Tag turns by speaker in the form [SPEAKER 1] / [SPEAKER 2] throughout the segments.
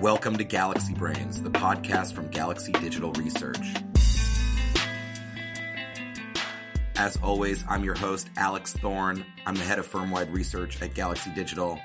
[SPEAKER 1] Welcome to Galaxy Brains, the podcast from Galaxy Digital Research. As always, I'm your host, Alex Thorn. I'm the head of firm-wide research at Galaxy Digital.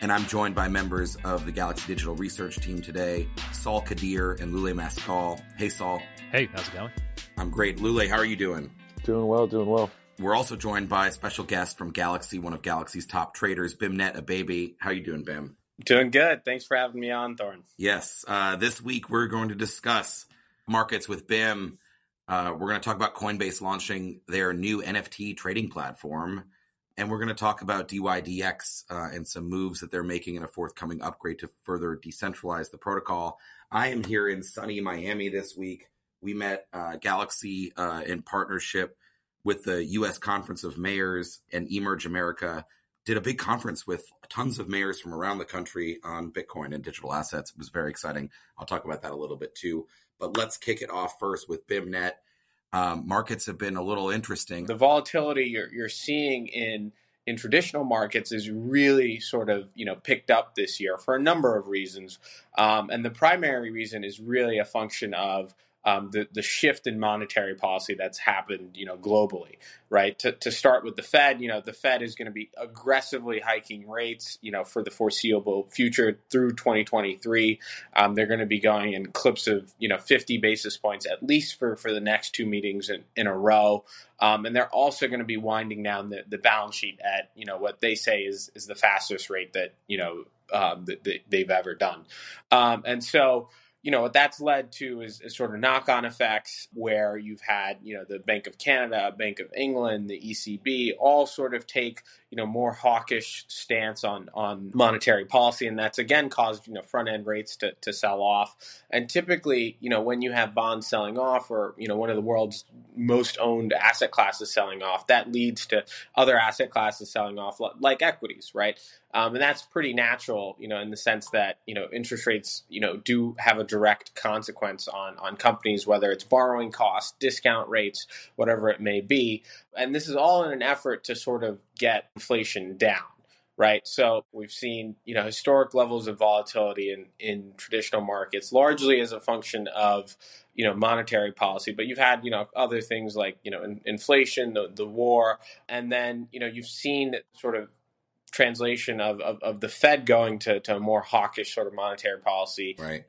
[SPEAKER 1] And I'm joined by members of the Galaxy Digital research team today, Sal Qadir and Lule Maskal. Hey, Sal.
[SPEAKER 2] Hey, how's it going?
[SPEAKER 1] I'm great. Lule, how are you doing?
[SPEAKER 3] Doing well, doing well.
[SPEAKER 1] We're also joined by a special guest from Galaxy, one of Galaxy's top traders, Beimnet Abebe. How are you doing, Bim?
[SPEAKER 4] Doing good. Thanks for having me on, Thorn.
[SPEAKER 1] Yes. Uh, this week we're going to discuss markets with BIM. Uh, we're going to talk about Coinbase launching their new NFT trading platform. And we're going to talk about DYDX uh, and some moves that they're making in a forthcoming upgrade to further decentralize the protocol. I am here in sunny Miami this week. We met uh, Galaxy uh, in partnership with the U.S. Conference of Mayors and Emerge America did a big conference with tons of mayors from around the country on Bitcoin and digital assets. It was very exciting. I'll talk about that a little bit too. But let's kick it off first with Beimnet. Um, markets have been a little interesting.
[SPEAKER 4] The volatility you're, you're seeing in in traditional markets is really sort of you know picked up this year for a number of reasons, um, and the primary reason is really a function of um, the the shift in monetary policy that's happened, you know, globally, right? To, to start with the Fed, you know, the Fed is going to be aggressively hiking rates, you know, for the foreseeable future through 2023. Um, they're going to be going in clips of, you know, 50 basis points at least for for the next two meetings in, in a row. Um, and they're also going to be winding down the, the balance sheet at, you know, what they say is is the fastest rate that you know um, that, that, they've ever done. Um, and so you know what that's led to is, is sort of knock-on effects where you've had you know the Bank of Canada, Bank of England, the ECB all sort of take you know more hawkish stance on on monetary policy, and that's again caused you know front end rates to, to sell off. And typically, you know when you have bonds selling off, or you know one of the world's most owned asset classes selling off, that leads to other asset classes selling off, like equities, right? Um, and that's pretty natural, you know, in the sense that you know interest rates, you know, do have a direct consequence on on companies, whether it's borrowing costs, discount rates, whatever it may be. And this is all in an effort to sort of get inflation down, right? So we've seen, you know, historic levels of volatility in in traditional markets, largely as a function of you know monetary policy but you've had you know other things like you know in, inflation the, the war and then you know you've seen sort of translation of, of, of, the Fed going to, to a more hawkish sort of monetary policy.
[SPEAKER 1] Right.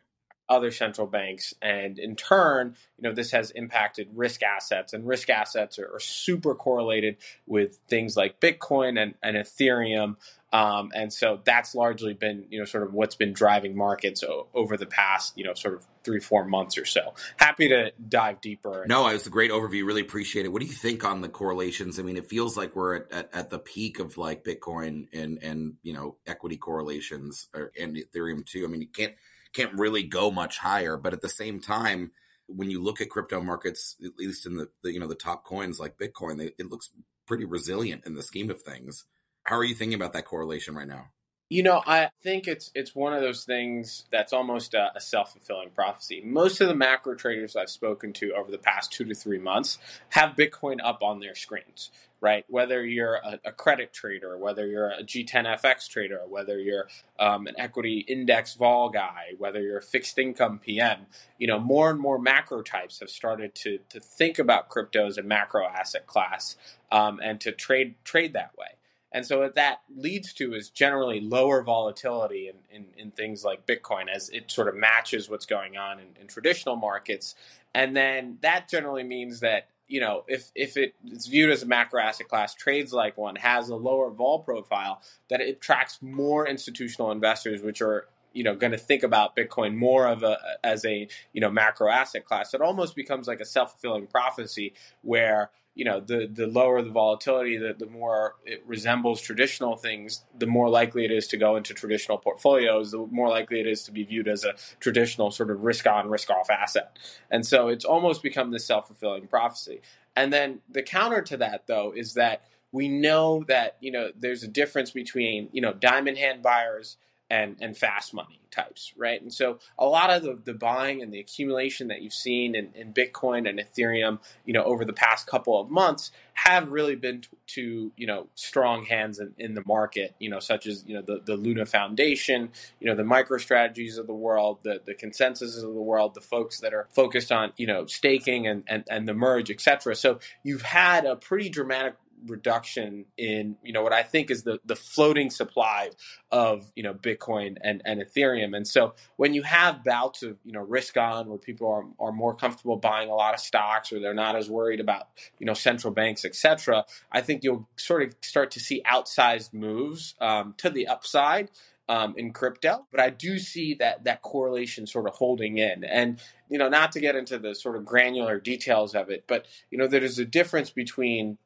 [SPEAKER 4] Other central banks, and in turn, you know, this has impacted risk assets, and risk assets are, are super correlated with things like Bitcoin and, and Ethereum. Um, and so that's largely been, you know, sort of what's been driving markets o- over the past, you know, sort of three, four months or so. Happy to dive deeper.
[SPEAKER 1] No, it was a great overview. Really appreciate it. What do you think on the correlations? I mean, it feels like we're at, at, at the peak of like Bitcoin and, and, you know, equity correlations or, and Ethereum too. I mean, you can't, can't really go much higher, but at the same time, when you look at crypto markets, at least in the, the you know, the top coins like Bitcoin, they, it looks pretty resilient in the scheme of things. How are you thinking about that correlation right now?
[SPEAKER 4] You know, I think it's it's one of those things that's almost a, a self fulfilling prophecy. Most of the macro traders I've spoken to over the past two to three months have Bitcoin up on their screens, right? Whether you're a, a credit trader, whether you're a G10FX trader, whether you're um, an equity index vol guy, whether you're a fixed income PM, you know, more and more macro types have started to to think about crypto as a macro asset class um, and to trade trade that way. And so what that leads to is generally lower volatility in, in, in, things like Bitcoin as it sort of matches what's going on in, in, traditional markets. And then that generally means that, you know, if, if it's viewed as a macro asset class, trades like one, has a lower vol profile, that it attracts more institutional investors, which are you know going to think about bitcoin more of a as a you know macro asset class it almost becomes like a self-fulfilling prophecy where you know the the lower the volatility the, the more it resembles traditional things the more likely it is to go into traditional portfolios the more likely it is to be viewed as a traditional sort of risk on risk off asset. And so it's almost become this self-fulfilling prophecy. And then the counter to that though is that we know that you know there's a difference between you know diamond hand buyers and and fast money types, right? And so a lot of the, the buying and the accumulation that you've seen in, in Bitcoin and Ethereum, you know, over the past couple of months have really been to, to you know strong hands in, in the market, you know, such as you know the, the Luna Foundation, you know, the MicroStrategy's of the world, the the ConsenSys of the world, the folks that are focused on you know staking and and, and the merge, etc. So you've had a pretty dramatic reduction in you know what I think is the the floating supply of you know Bitcoin and, and Ethereum. And so when you have bouts of you know risk on where people are, are more comfortable buying a lot of stocks or they're not as worried about you know central banks, etc., I think you'll sort of start to see outsized moves um, to the upside. Um, in crypto, but I do see that that correlation sort of holding in, and you know, not to get into the sort of granular details of it, but you know, there's a difference between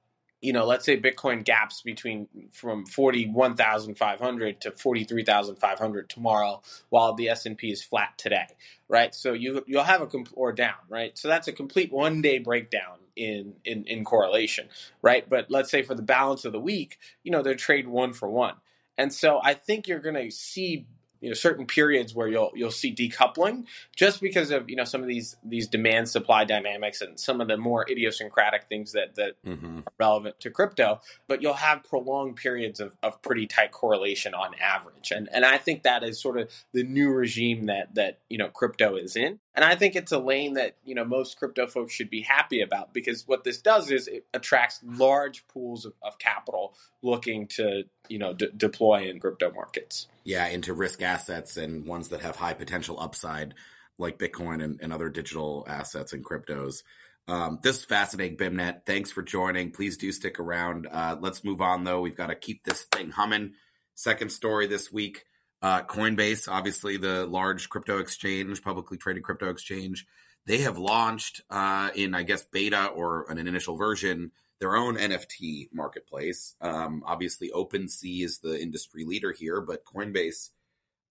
[SPEAKER 4] you know, let's say Bitcoin gaps between from 41,500 to 43,500 tomorrow while the S&P is flat today, right? So you you'll have a comp- or down, right? So that's a complete one day breakdown in in in correlation, right? But let's say for the balance of the week, you know, they trade one for one. And so I think you're going to see you know certain periods where you'll you'll see decoupling just because of you know some of these these demand supply dynamics and some of the more idiosyncratic things that that mm-hmm. are relevant to crypto but you'll have prolonged periods of, of pretty tight correlation on average and and I think that is sort of the new regime that that you know crypto is in and I think it's a lane that you know most crypto folks should be happy about because what this does is it attracts large pools of, of capital looking to you know d- deploy in crypto markets.
[SPEAKER 1] Yeah, into risk assets and ones that have high potential upside, like Bitcoin and, and other digital assets and cryptos. Um, this is fascinating, Beimnet. Thanks for joining. Please do stick around. Uh, let's move on though. We've got to keep this thing humming. Second story this week uh, Coinbase, obviously the large crypto exchange, publicly traded crypto exchange, they have launched uh, in, I guess, beta or an initial version their own NFT marketplace. Um, obviously, OpenSea is the industry leader here, but Coinbase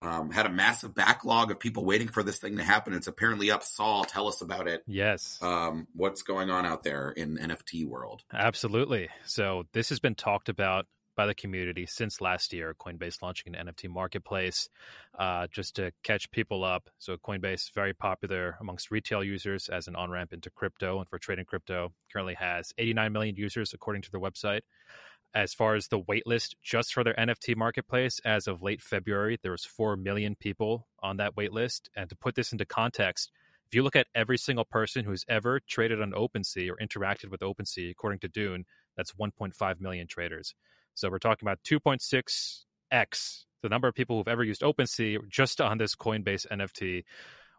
[SPEAKER 1] um, had a massive backlog of people waiting for this thing to happen. It's apparently up. Sal, tell us about it.
[SPEAKER 2] Yes.
[SPEAKER 1] Um, what's going on out there in NFT world?
[SPEAKER 2] Absolutely. So this has been talked about by the community since last year. Coinbase launching an NFT marketplace uh, just to catch people up. So Coinbase very popular amongst retail users as an on ramp into crypto and for trading crypto. Currently has 89 million users according to their website. As far as the waitlist, just for their NFT marketplace, as of late February, there was four million people on that waitlist. And to put this into context, if you look at every single person who's ever traded on OpenSea or interacted with OpenSea, according to Dune, that's 1.5 million traders. So we're talking about 2.6x the number of people who've ever used OpenSea just on this Coinbase NFT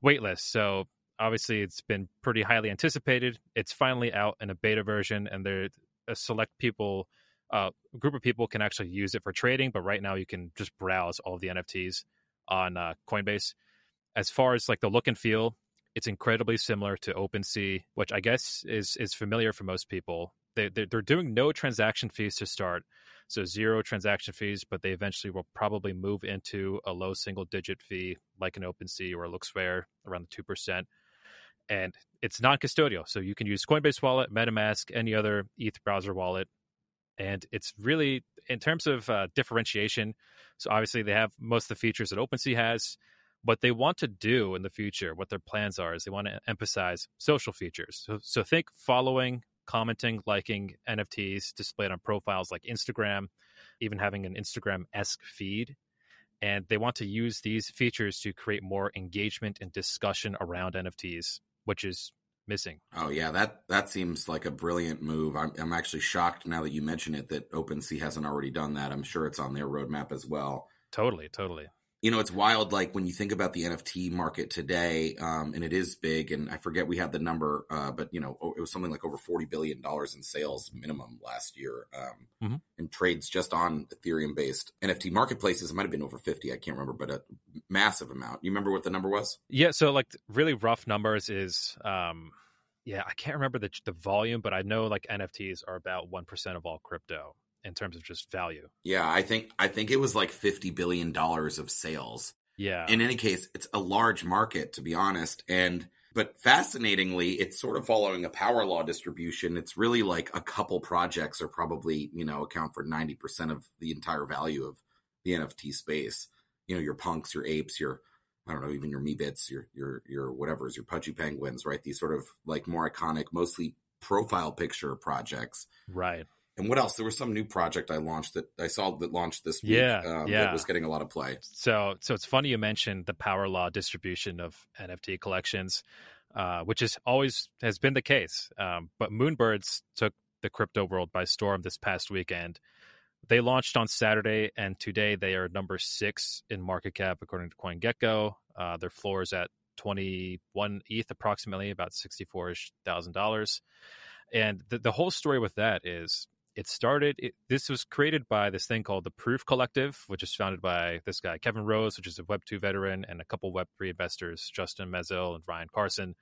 [SPEAKER 2] waitlist. So obviously, it's been pretty highly anticipated. It's finally out in a beta version, and there a select people, uh, group of people can actually use it for trading. But right now, you can just browse all of the NFTs on uh, Coinbase. As far as like the look and feel, it's incredibly similar to OpenSea, which I guess is is familiar for most people. They they're doing no transaction fees to start so zero transaction fees, but they eventually will probably move into a low single digit fee like an OpenSea or a LooksRare around the 2%. And it's non custodial. So you can use Coinbase Wallet, MetaMask, any other ETH browser wallet. And it's really, in terms of uh, differentiation, so obviously they have most of the features that OpenSea has. What they want to do in the future, what their plans are, is they want to emphasize social features. So, so think following, commenting, liking NFTs displayed on profiles like Instagram, even having an Instagram esque feed. And they want to use these features to create more engagement and discussion around NFTs, which is missing.
[SPEAKER 1] Oh yeah, that that seems like a brilliant move. I'm I'm actually shocked now that you mention it that OpenSea hasn't already done that. I'm sure it's on their roadmap as well.
[SPEAKER 2] Totally, totally
[SPEAKER 1] you know, it's wild. Like when you think about the NFT market today, um, and it is big. And I forget we had the number, uh, but you know, it was something like over forty billion dollars in sales minimum last year, um, mm-hmm. and trades just on Ethereum based NFT marketplaces. It might have been over fifty. I can't remember, but a massive amount. You remember what the number was?
[SPEAKER 2] Yeah. So like really rough numbers is, um, yeah, I can't remember the the volume, but I know like NFTs are about one percent of all crypto in terms of just value.
[SPEAKER 1] Yeah, I think I think it was like fifty billion dollars of sales.
[SPEAKER 2] Yeah.
[SPEAKER 1] In any case, it's a large market to be honest, and but fascinatingly, it's sort of following a power law distribution. It's really like a couple projects are probably you know account for ninety percent of the entire value of the NFT space. you know your punks, your apes, your I don't know, even your Meebits, your your your whatever's your pudgy penguins, right? These sort of like more iconic, mostly profile picture projects,
[SPEAKER 2] right?
[SPEAKER 1] And what else? There was some new project I launched that I saw that launched this week.
[SPEAKER 2] Yeah,
[SPEAKER 1] um,
[SPEAKER 2] yeah.
[SPEAKER 1] That was getting a lot of play.
[SPEAKER 2] So, so it's funny you mentioned the power law distribution of NFT collections, uh, which is always has been the case. Um, but Moonbirds took the crypto world by storm this past weekend. They launched on Saturday, and today they are number six in market cap according to CoinGecko. Uh, their floor is at 21 ETH, approximately about 64 thousand dollars. And the, the whole story with that is it started it, this was created by this thing called the proof collective which is founded by this guy kevin rose which is a web 2 veteran and a couple web 3 investors justin Mezzell and ryan carson.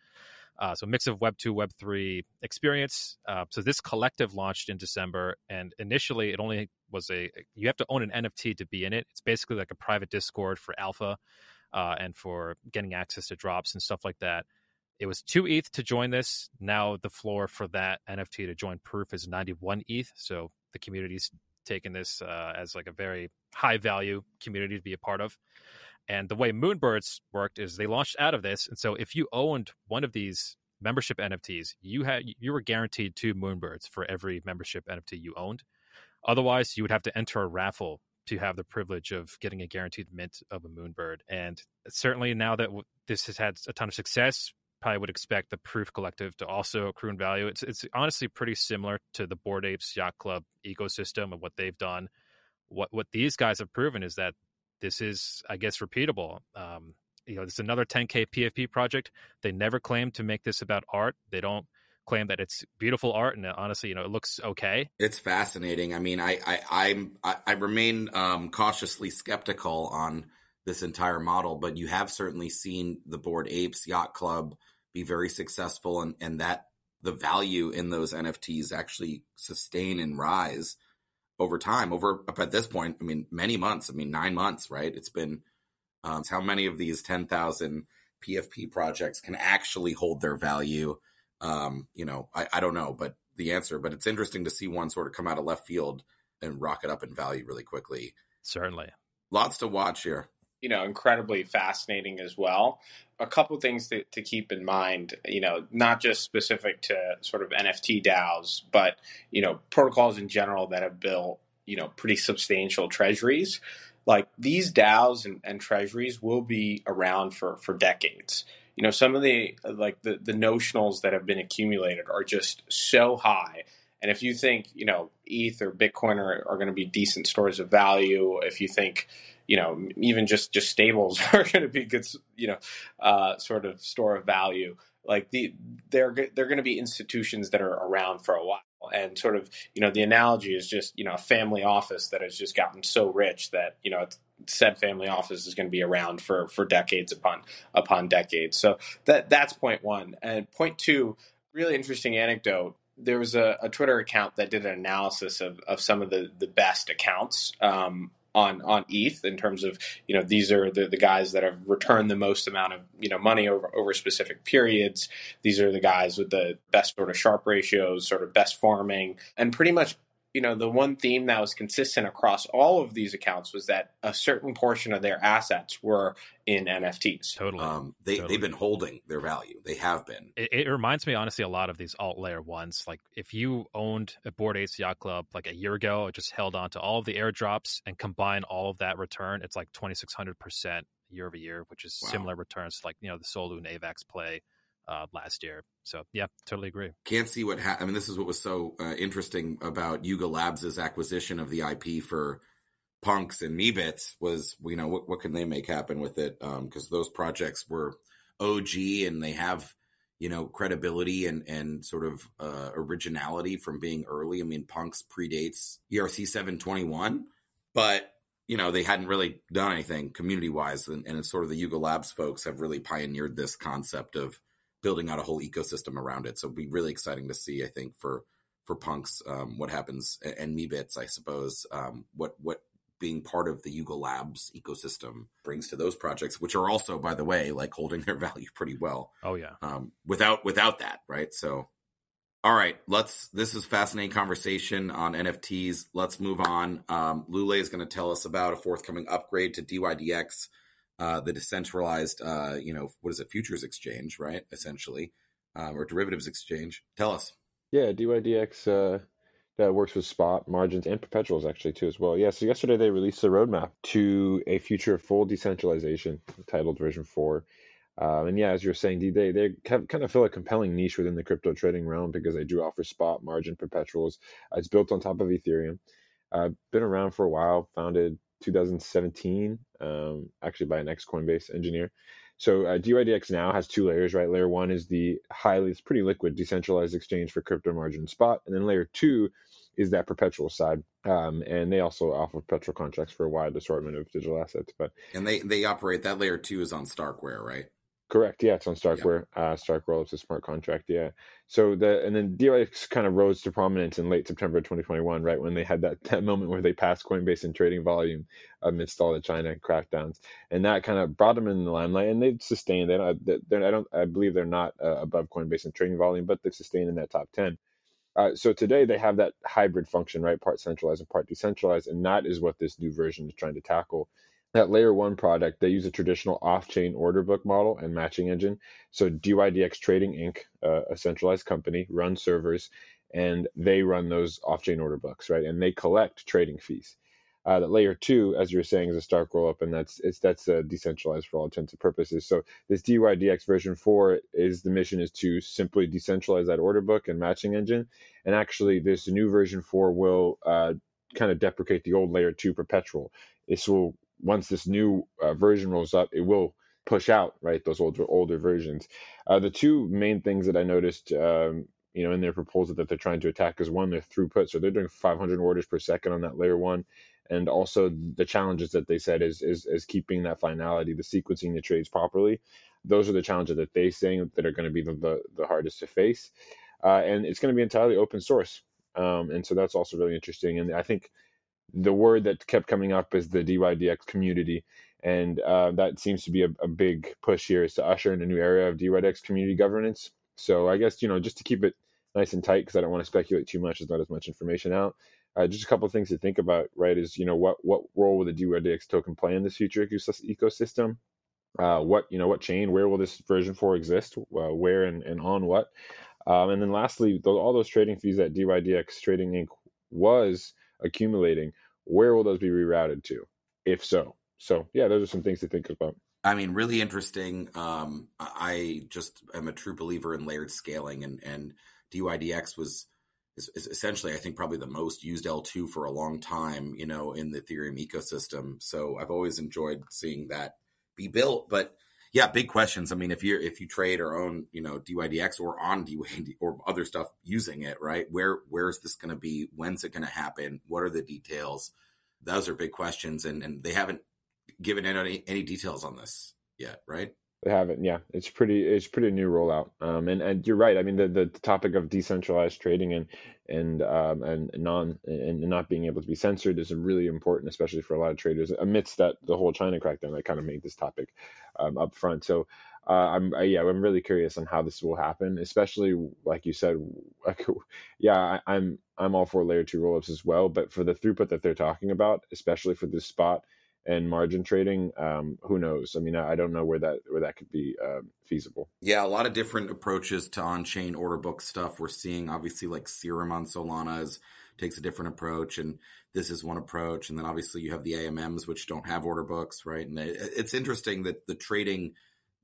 [SPEAKER 2] Uh, so a mix of web 2 web 3 experience. Uh, so this collective launched in december and initially it only was a you have to own an nft to be in it. It's basically like a private discord for alpha uh, and for getting access to drops and stuff like that it was two ETH to join this. Now the floor for that NFT to join Proof is 91 ETH. So the community's taken this uh, as like a very high value community to be a part of. And the way Moonbirds worked is they launched out of this. And so if you owned one of these membership NFTs, you had you were guaranteed two Moonbirds for every membership NFT you owned. Otherwise, you would have to enter a raffle to have the privilege of getting a guaranteed mint of a Moonbird. And certainly now that this has had a ton of success, probably would expect the Proof Collective to also accrue in value. It's it's honestly pretty similar to the Bored Apes Yacht Club ecosystem and what they've done. What what these guys have proven is that this is, I guess, repeatable. Um, you know, it's another 10k PFP project. They never claim to make this about art. They don't claim that it's beautiful art, and honestly, you know, it looks okay.
[SPEAKER 1] It's fascinating. I mean, I I I'm, I, I remain um, cautiously skeptical on this entire model, but you have certainly seen the Bored Apes Yacht Club be very successful and, and that the value in those NFTs actually sustain and rise over time. Over up at this point, I mean, many months. I mean, nine months, right? It's been um, how many of these ten thousand PFP projects can actually hold their value? Um, you know, I, I don't know, but the answer. But it's interesting to see one sort of come out of left field and rocket up in value really quickly.
[SPEAKER 2] Certainly,
[SPEAKER 1] lots to watch here
[SPEAKER 4] you know incredibly fascinating as well. A couple things to, to keep in mind you know not just specific to sort of nft daos but you know protocols in general that have built you know pretty substantial treasuries. Like these daos and, and treasuries will be around for for decades. You know some of the like the, the notionals that have been accumulated are just so high. And if you think you know eth or bitcoin are, are going to be decent stores of value if you think you know, even just just stables are going to be good, you know, uh, sort of store of value. Like the they're they're going to be institutions that are around for a while, and sort of you know the analogy is just you know a family office that has just gotten so rich that you know said family office is going to be around for for decades upon upon decades. So that that's point one, and point two, really interesting anecdote there was a, a, Twitter account that did an analysis of, of some of the, the best accounts um, on on ETH in terms of you know these are the, the guys that have returned the most amount of you know money over over specific periods. These are the guys with the best sort of Sharpe ratios, sort of best farming, and pretty much you know the one theme that was consistent across all of these accounts was that a certain portion of their assets were in NFTs.
[SPEAKER 2] Totally,
[SPEAKER 1] um, they
[SPEAKER 2] totally.
[SPEAKER 1] they've been holding their value. They have been.
[SPEAKER 2] It, it, reminds me honestly a lot of these alt layer ones. Like if you owned a Bored Apes Yacht Club like a year ago, it just held on to all of the airdrops and combine all of that return. It's like twenty six hundred percent year over year, which is wow. similar returns to like you know the Soluna AVAX play uh, last year. So yeah, totally agree.
[SPEAKER 1] Can't see what ha- I mean. This is what was so uh, interesting about Yuga Labs' acquisition of the IP for Punks and Meebits was you know what, what can they make happen with it because um, those projects were OG and they have you know credibility and and sort of uh, originality from being early. I mean, Punks predates ERC seven twenty one, but you know they hadn't really done anything community wise, and, and it's sort of the Yuga Labs folks have really pioneered this concept of building out a whole ecosystem around it. So it'll be really exciting to see, I think, for for punks, um, what happens and Meebits, I suppose, um, what what being part of the Yuga Labs ecosystem brings to those projects, which are also, by the way, like holding their value pretty well.
[SPEAKER 2] Oh yeah.
[SPEAKER 1] Um, without without that, right? So All right, let's. This is fascinating conversation on NFTs. Let's move on. Um, Lule is going to tell us about a forthcoming upgrade to DYDX, uh, the decentralized, uh, you know, what is it, futures exchange, right? Essentially, um, or derivatives exchange. Tell us.
[SPEAKER 3] Yeah, DYDX uh, that works with spot margins and perpetuals actually too as well. Yeah, so yesterday they released a roadmap to a future of full decentralization titled version four. Um, and yeah, as you're saying, they they kind of fill a compelling niche within the crypto trading realm because they do offer spot margin perpetuals. Uh, it's built on top of Ethereum. Uh, been around for a while, founded 2017, um, actually by an ex Coinbase engineer. So uh, DYDX now has two layers, right? Layer one is the highly, it's pretty liquid, decentralized exchange for crypto margin spot, and then layer two is that perpetual side, um, and they also offer perpetual contracts for a wide assortment of digital assets. But
[SPEAKER 1] and they they operate that layer two is on Starkware, right?
[SPEAKER 3] Correct. Yeah, it's on Starkware. Yeah. Uh, Stark Rollups a smart contract. Yeah. So the and then DYDX kind of rose to prominence in late September 2021, right when they had that, that moment where they passed Coinbase in trading volume amidst all the China crackdowns, and that kind of brought them in the limelight. And they've sustained. They don't. They're, I don't. I believe they're not uh, above Coinbase in trading volume, but they've sustained in that top 10. Uh, so today they have that hybrid function, right? Part centralized and part decentralized, and that is what this new version is trying to tackle that layer one product, they use a traditional off-chain order book model and matching engine. So DYDX Trading Inc., uh, a centralized company, runs servers and they run those off-chain order books, right? And they collect trading fees. Uh, that layer two, as you're saying, is a Stark rollup, and that's it's that's uh, decentralized for all intents and purposes. So this DYDX version four is the mission is to simply decentralize that order book and matching engine, and actually this new version four will uh, kind of deprecate the old layer two perpetual. This will once this new uh, version rolls up, it will push out right those older older versions. Uh, the two main things that I noticed, um, you know, in their proposal that they're trying to attack is one their throughput. So they're doing 500 orders per second on that layer one, and also the challenges that they said is is is keeping that finality, the sequencing the trades properly. Those are the challenges that they're saying that are going to be the, the, the hardest to face, uh, and it's going to be entirely open source. Um, and so that's also really interesting. And I think the word that kept coming up is the DYDX community. And uh, that seems to be a, a, big push here is to usher in a new area of DYDX community governance. So I guess, you know, just to keep it nice and tight, because I don't want to speculate too much, there's not as much information out. Uh, just a couple of things to think about, right? Is, you know, what, what role will the DYDX token play in this future ecosystem? Uh, what, you know, what chain, where will this version 4 exist? Uh, where and, and on what? Um, and then lastly, all those trading fees that DYDX Trading Inc. was accumulating, where will those be rerouted to, if so? So yeah, those are some things to think about.
[SPEAKER 1] I mean, really interesting. Um, I just am a true believer in layered scaling, and and DYDX was is, is, essentially, I think, probably the most used L2 for a long time, you know, in the Ethereum ecosystem. So I've always enjoyed seeing that be built. But yeah, big questions. I mean, if you if you trade or own, you know, DYDX or on DYD or other stuff using it, right? Where where's this going to be? When's it going to happen? What are the details? Those are big questions, and and they haven't given any any details on this yet, right?
[SPEAKER 3] They haven't. Yeah, it's pretty. It's pretty new rollout. Um, and and you're right. I mean, the the topic of decentralized trading and and um and non and not being able to be censored is really important, especially for a lot of traders amidst that the whole China crackdown that kind of made this topic um, up front. So. Uh, I'm uh, yeah, I'm really curious on how this will happen, especially like you said. Like, yeah, I, I'm I'm all for layer two rollups as well, but for the throughput that they're talking about, especially for this spot, and margin trading um, who knows? I mean I, don't know where that where that could be uh, feasible.
[SPEAKER 1] Yeah a lot of different approaches to on-chain order book stuff. We're seeing obviously like serum on solana is, takes a different approach and this is one approach and then obviously you have the amms which don't have order books right? And it, it's interesting that the trading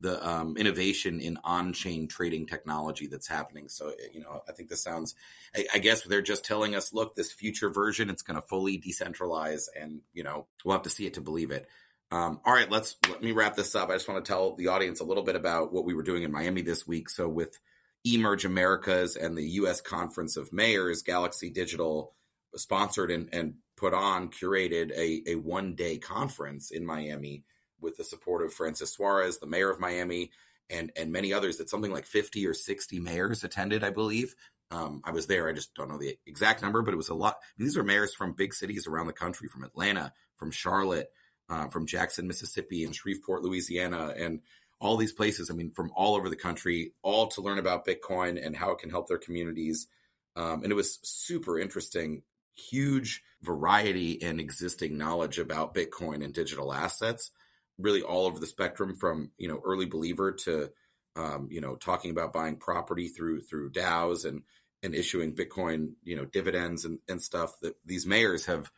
[SPEAKER 1] the um, innovation in on-chain trading technology that's happening. So, you know, I think this sounds. I, I guess they're just telling us, look, this future version, it's going to fully decentralize, and you know, we'll have to see it to believe it. Um, all right, let's let me wrap this up. I just want to tell the audience a little bit about what we were doing in Miami this week. So, with Emerge Americas and the U.S. Conference of Mayors, Galaxy Digital sponsored and, and put on, curated a, a one day conference in Miami with the support of Francis Suarez, the mayor of Miami, and and many others. That something like fifty or sixty mayors attended, I believe. Um, I was there. I just don't know the exact number, but it was a lot. These are mayors from big cities around the country, from Atlanta, from Charlotte, uh, from Jackson, Mississippi, and Shreveport, Louisiana, and all these places. I mean, from all over the country, all to learn about Bitcoin and how it can help their communities. Um, and it was super interesting. Huge variety in existing knowledge about Bitcoin and digital assets, really all over the spectrum, from you know early believer to um, you know talking about buying property through through DAOs and and issuing Bitcoin you know dividends and, and stuff. That these mayors have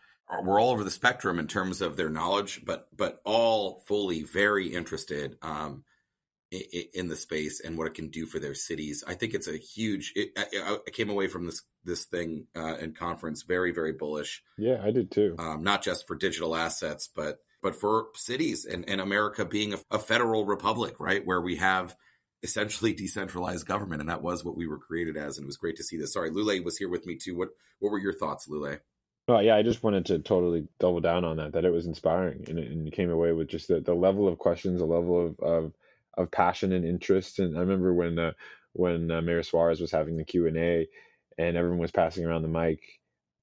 [SPEAKER 1] we're all over the spectrum in terms of their knowledge, but but all fully very interested um, in, in, the space and what it can do for their cities. I think it's a huge. It, I, I, came away from this this thing uh, and conference very very bullish.
[SPEAKER 3] Yeah, I did too.
[SPEAKER 1] Um, not just for digital assets, but but for cities and, and America being a, a federal republic, right, where we have essentially decentralized government, and that was what we were created as. And it was great to see this. Sorry, Lule was here with me too. What what were your thoughts, Lule?
[SPEAKER 3] Well, yeah, I just wanted to totally double down on that. That it was inspiring, and, and came away with just the, the level of questions, the level of, of of passion and interest. And I remember when uh, when uh, Mayor Suarez was having the Q and A, and everyone was passing around the mic,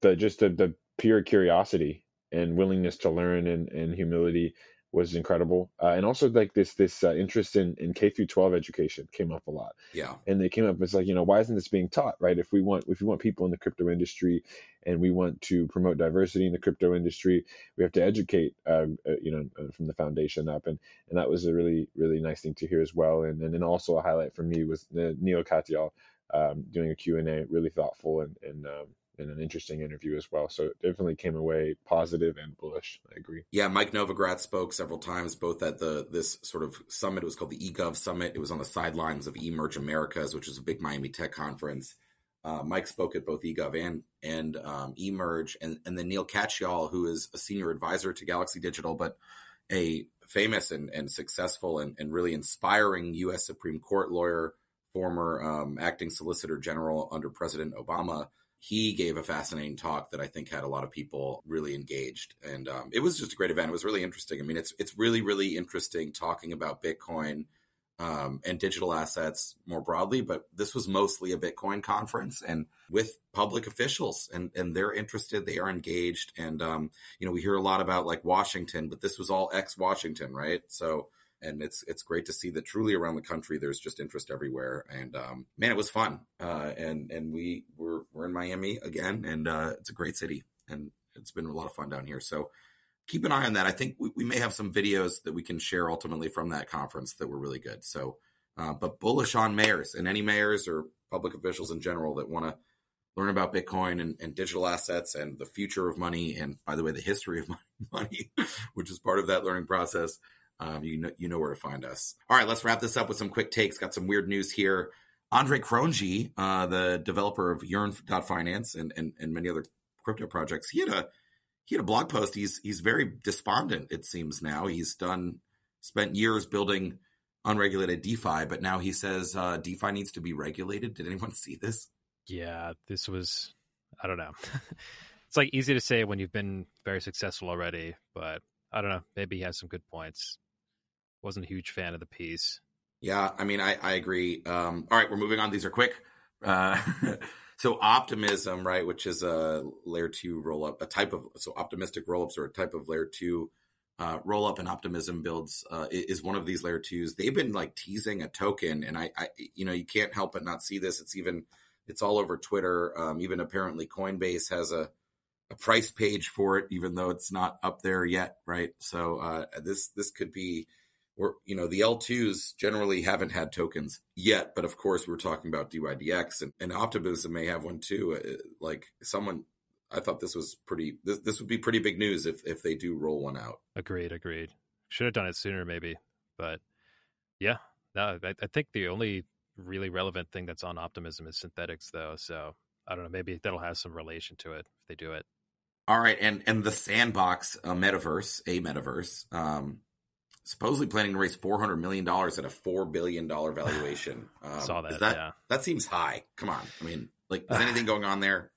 [SPEAKER 3] the just the, the pure curiosity and willingness to learn and, and humility was incredible, uh, and also like this this uh, interest in, in K through 12 education came up a lot.
[SPEAKER 1] Yeah,
[SPEAKER 3] and they came up as like you know why isn't this being taught right? If we want if we want people in the crypto industry, and we want to promote diversity in the crypto industry, we have to educate uh, uh you know uh, from the foundation up, and and that was a really really nice thing to hear as well. And and then also a highlight for me was Neil Katyal um, doing a Q and A, really thoughtful and and um, and an interesting interview as well. So it definitely came away positive and bullish. I agree.
[SPEAKER 1] Yeah, Mike Novogratz spoke several times, both at the this sort of summit. It was called the eGov Summit. It was on the sidelines of eMerge Americas, which is a big Miami tech conference. Uh, Mike spoke at both eGov and and um, eMerge, and and then Neil Katyal, who is a senior advisor to Galaxy Digital, but a famous and, and successful and, and really inspiring U.S. Supreme Court lawyer, former um, acting Solicitor General under President Obama he gave a fascinating talk that I think had a lot of people really engaged, and um, it was just a great event. It was really interesting. I mean, it's it's really really interesting talking about Bitcoin um, and digital assets more broadly, but this was mostly a Bitcoin conference and with public officials, and and they're interested, they are engaged, and um, you know we hear a lot about like Washington, but this was all ex Washington, right? So and it's it's great to see that truly around the country there's just interest everywhere. And um, man it was fun. Uh, and and we we're, we're in miami again and uh, it's a great city and it's been a lot of fun down here. So keep an eye on that. I think we, we may have some videos that we can share ultimately from that conference that were really good. So uh, but bullish on mayors and any mayors or public officials in general that want to learn about bitcoin and, and, digital assets and the future of money and by the way the history of money which is part of that learning process um, you know you know where to find us. All right, let's wrap this up with some quick takes. Got some weird news here. Andre Cronje, uh, the developer of Yearn.finance and, and and many other crypto projects, he had a he had a blog post. He's he's very despondent. It seems now he's done spent years building unregulated DeFi, but now he says uh, DeFi needs to be regulated. Did anyone see this?
[SPEAKER 2] Yeah, this was I don't know. it's like easy to say when you've been very successful already, but I don't know. Maybe he has some good points wasn't a huge fan of the piece.
[SPEAKER 1] Yeah, I mean, I, I agree. Um, all right, we're moving on. These are quick. Uh, so optimism, right, which is a layer two roll up, a type of so optimistic roll ups are a type of layer two uh, roll up, and optimism builds uh, is one of these layer twos. They've been like teasing a token, and I, I, you know, you can't help but not see this. It's even it's all over Twitter. Um, even apparently, Coinbase has a a price page for it, even though it's not up there yet, right? So uh, this this could be or you know the L2s generally haven't had tokens yet, but of course we're talking about DYDX and, and Optimism may have one too. Uh, like someone, I thought this was pretty. This, this would be pretty big news if if they do roll one out.
[SPEAKER 2] Agreed, agreed. Should have done it sooner, maybe, but yeah, no, I, I think the only really relevant thing that's on Optimism is Synthetix, though. So I don't know, maybe that'll have some relation to it if they do it.
[SPEAKER 1] All right, and and the Sandbox uh, metaverse, a metaverse, um, supposedly planning to raise four hundred million dollars at a four billion dollar valuation.
[SPEAKER 2] Um, Saw that.
[SPEAKER 1] that
[SPEAKER 2] yeah.
[SPEAKER 1] that seems high. Come on. I mean, like, is anything going on there?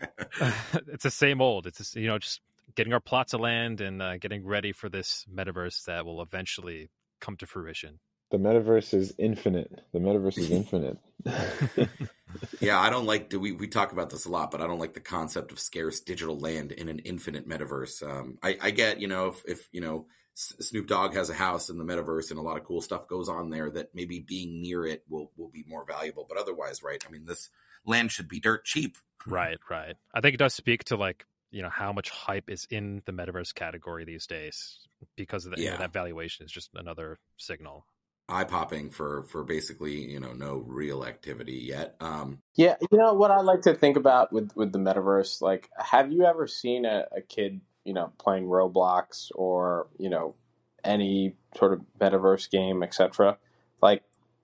[SPEAKER 2] it's the same old. It's just, you know just getting our plots of land and uh, getting ready for this metaverse that will eventually come to fruition.
[SPEAKER 3] The metaverse is infinite. The metaverse is infinite.
[SPEAKER 1] yeah, I don't like. Do we we talk about this a lot, but I don't like the concept of scarce digital land in an infinite metaverse. Um, I, I get, you know, if, if you know Snoop Dogg has a house in the metaverse and a lot of cool stuff goes on there that maybe being near it will will be more valuable. But otherwise, right? I mean, this land should be dirt cheap.
[SPEAKER 2] Right, right. I think it does speak to like you know how much hype is in the metaverse category these days because of the, yeah. you know, that valuation is just another signal
[SPEAKER 1] eye popping for for basically you know no real activity yet um
[SPEAKER 4] yeah you know what i like to think about with with the metaverse like have you ever seen a, a kid you know playing roblox or you know any sort of metaverse game etc like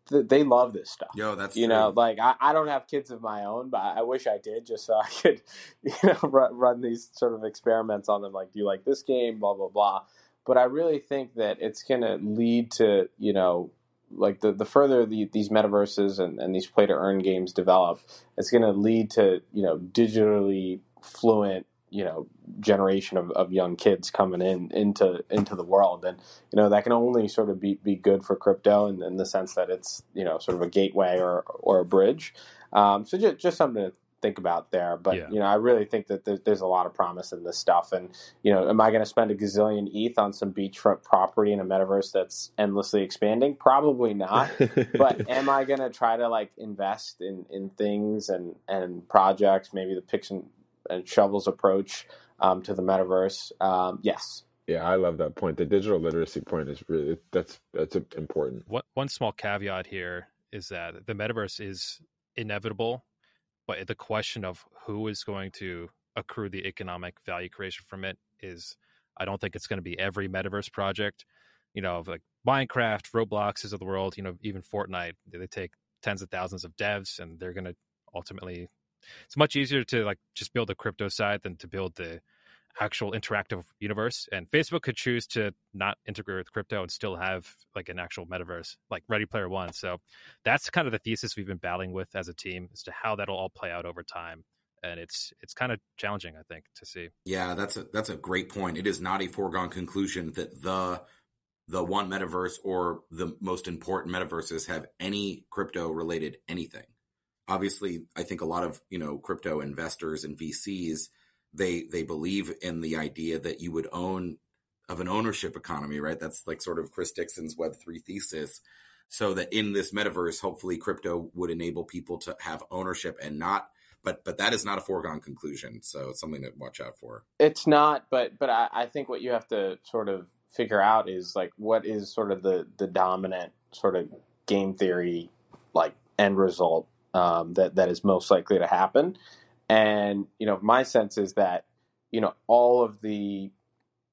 [SPEAKER 4] th- they love this stuff
[SPEAKER 1] yo that's
[SPEAKER 4] you
[SPEAKER 1] true.
[SPEAKER 4] know like I, I don't have kids of my own but i wish i did just so i could you know run, run these sort of experiments on them like do you like this game blah blah blah but I really think that it's going to lead to you know like the, the further the, these metaverses and, and these play to earn games develop, it's going to lead to you know digitally fluent you know generation of, of young kids coming in into into the world and you know that can only sort of be, be good for crypto in, in the sense that it's you know sort of a gateway or or a bridge um, so just, just something to think about there. But yeah. you know, I really think that there's, there's, a lot of promise in this stuff. And you know, am I going to spend a gazillion ETH on some beachfront property in a metaverse that's endlessly expanding? Probably not. but am I going to try to like invest in in things and and projects? Maybe the picks and, and shovels approach um, to the metaverse. Um, yes.
[SPEAKER 3] Yeah, I love that point. The digital literacy point is really that's that's important.
[SPEAKER 2] One one small caveat here is that the metaverse is inevitable but the question of who is going to accrue the economic value creation from it is, I don't think it's going to be every metaverse project. You know, like Minecraft, Robloxes of the world, you know, even Fortnite, they take tens of thousands of devs and they're going to ultimately, it's much easier to like just build a crypto side than to build the actual interactive universe. And Facebook could choose to not integrate with crypto and still have like an actual metaverse, like Ready Player One. So that's kind of the thesis we've been battling with as a team as to how that'll all play out over time. And it's it's kind of challenging, I think, to see.
[SPEAKER 1] Yeah, that's a that's a great point. It is not a foregone conclusion that the the one metaverse or the most important metaverses have any crypto related anything. Obviously, I think a lot of you know crypto investors and VCs they they believe in the idea that you would own of an ownership economy, right? That's like sort of Chris Dixon's Web three thesis. So that in this metaverse, hopefully, crypto would enable people to have ownership and not. But but that is not a foregone conclusion. So it's something to watch out for.
[SPEAKER 4] It's not, but but I, I think what you have to sort of figure out is like what is sort of the the dominant sort of game theory like end result um, that that is most likely to happen and you know, my sense is that you know all of the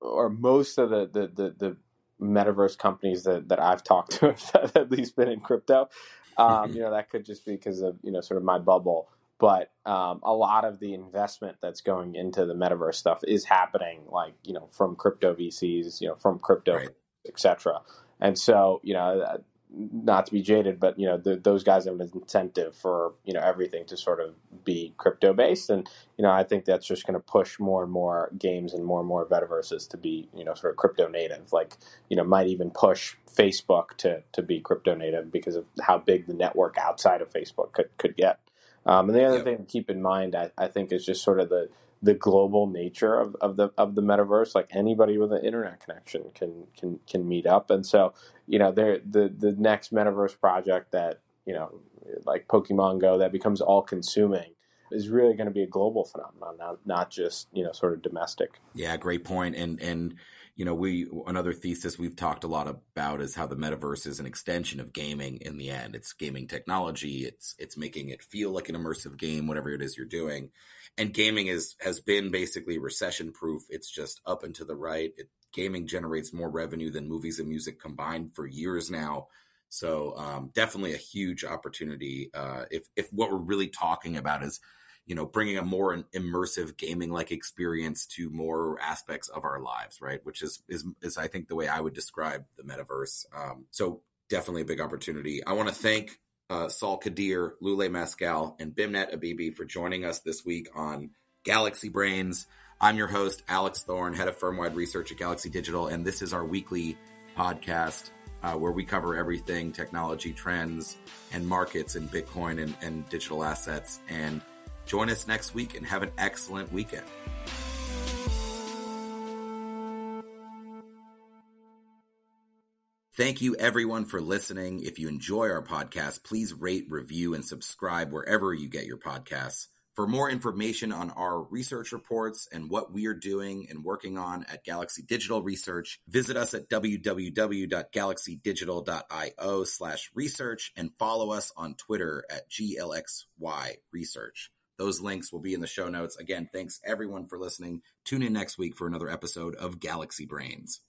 [SPEAKER 4] or most of the the the, the metaverse companies that, that I've talked to have at least been in crypto. Um, you know, that could just be because of you know sort of my bubble. But um, a lot of the investment that's going into the metaverse stuff is happening, like you know, from crypto VCs, you know, from crypto, right. etc. And so, you know, not to be jaded, but you know the, those guys have an incentive for you know everything to sort of be crypto based, and you know I think that's just going to push more and more games and more and more metaverses to be you know sort of crypto native. Like you know might even push Facebook to to be crypto native because of how big the network outside of Facebook could could get. Um, and the other thing to keep in mind, I, I think, is just sort of the the global nature of, of the of the metaverse. Like anybody with an internet connection can can can meet up, and so you know, the the next metaverse project that you know, like Pokemon Go, that becomes all consuming is really going to be a global phenomenon, not not just you know sort of domestic.
[SPEAKER 1] Yeah, great point. And and you know, we another thesis we've talked a lot about is how the metaverse is an extension of gaming. In the end, it's gaming technology. It's it's making it feel like an immersive game, whatever it is you're doing and gaming is has been basically recession proof. It's just up and to the right. It, gaming generates more revenue than movies and music combined for years now. So um, definitely a huge opportunity. Uh, if if what we're really talking about is, you know, bringing a more immersive gaming like experience to more aspects of our lives, right? Which is is is I think the way I would describe the metaverse. Um, so definitely a big opportunity. I want to thank uh, Sal Qadir, Lule Maskal, and Beimnet Abebe for joining us this week on Galaxy Brains. I'm your host, Alex Thorn, head of firm-wide research at Galaxy Digital, and this is our weekly podcast uh, where we cover everything technology trends and markets in Bitcoin and, and digital assets. And join us next week and have an excellent weekend. Thank you everyone for listening. If you enjoy our podcast, please rate, review, and subscribe wherever you get your podcasts. For more information on our research reports and what we are doing and working on at Galaxy Digital Research, visit us at www.galaxydigital.io slash research and follow us on Twitter at GLXY Research. Those links will be in the show notes. Again, thanks everyone for listening. Tune in next week for another episode of Galaxy Brains.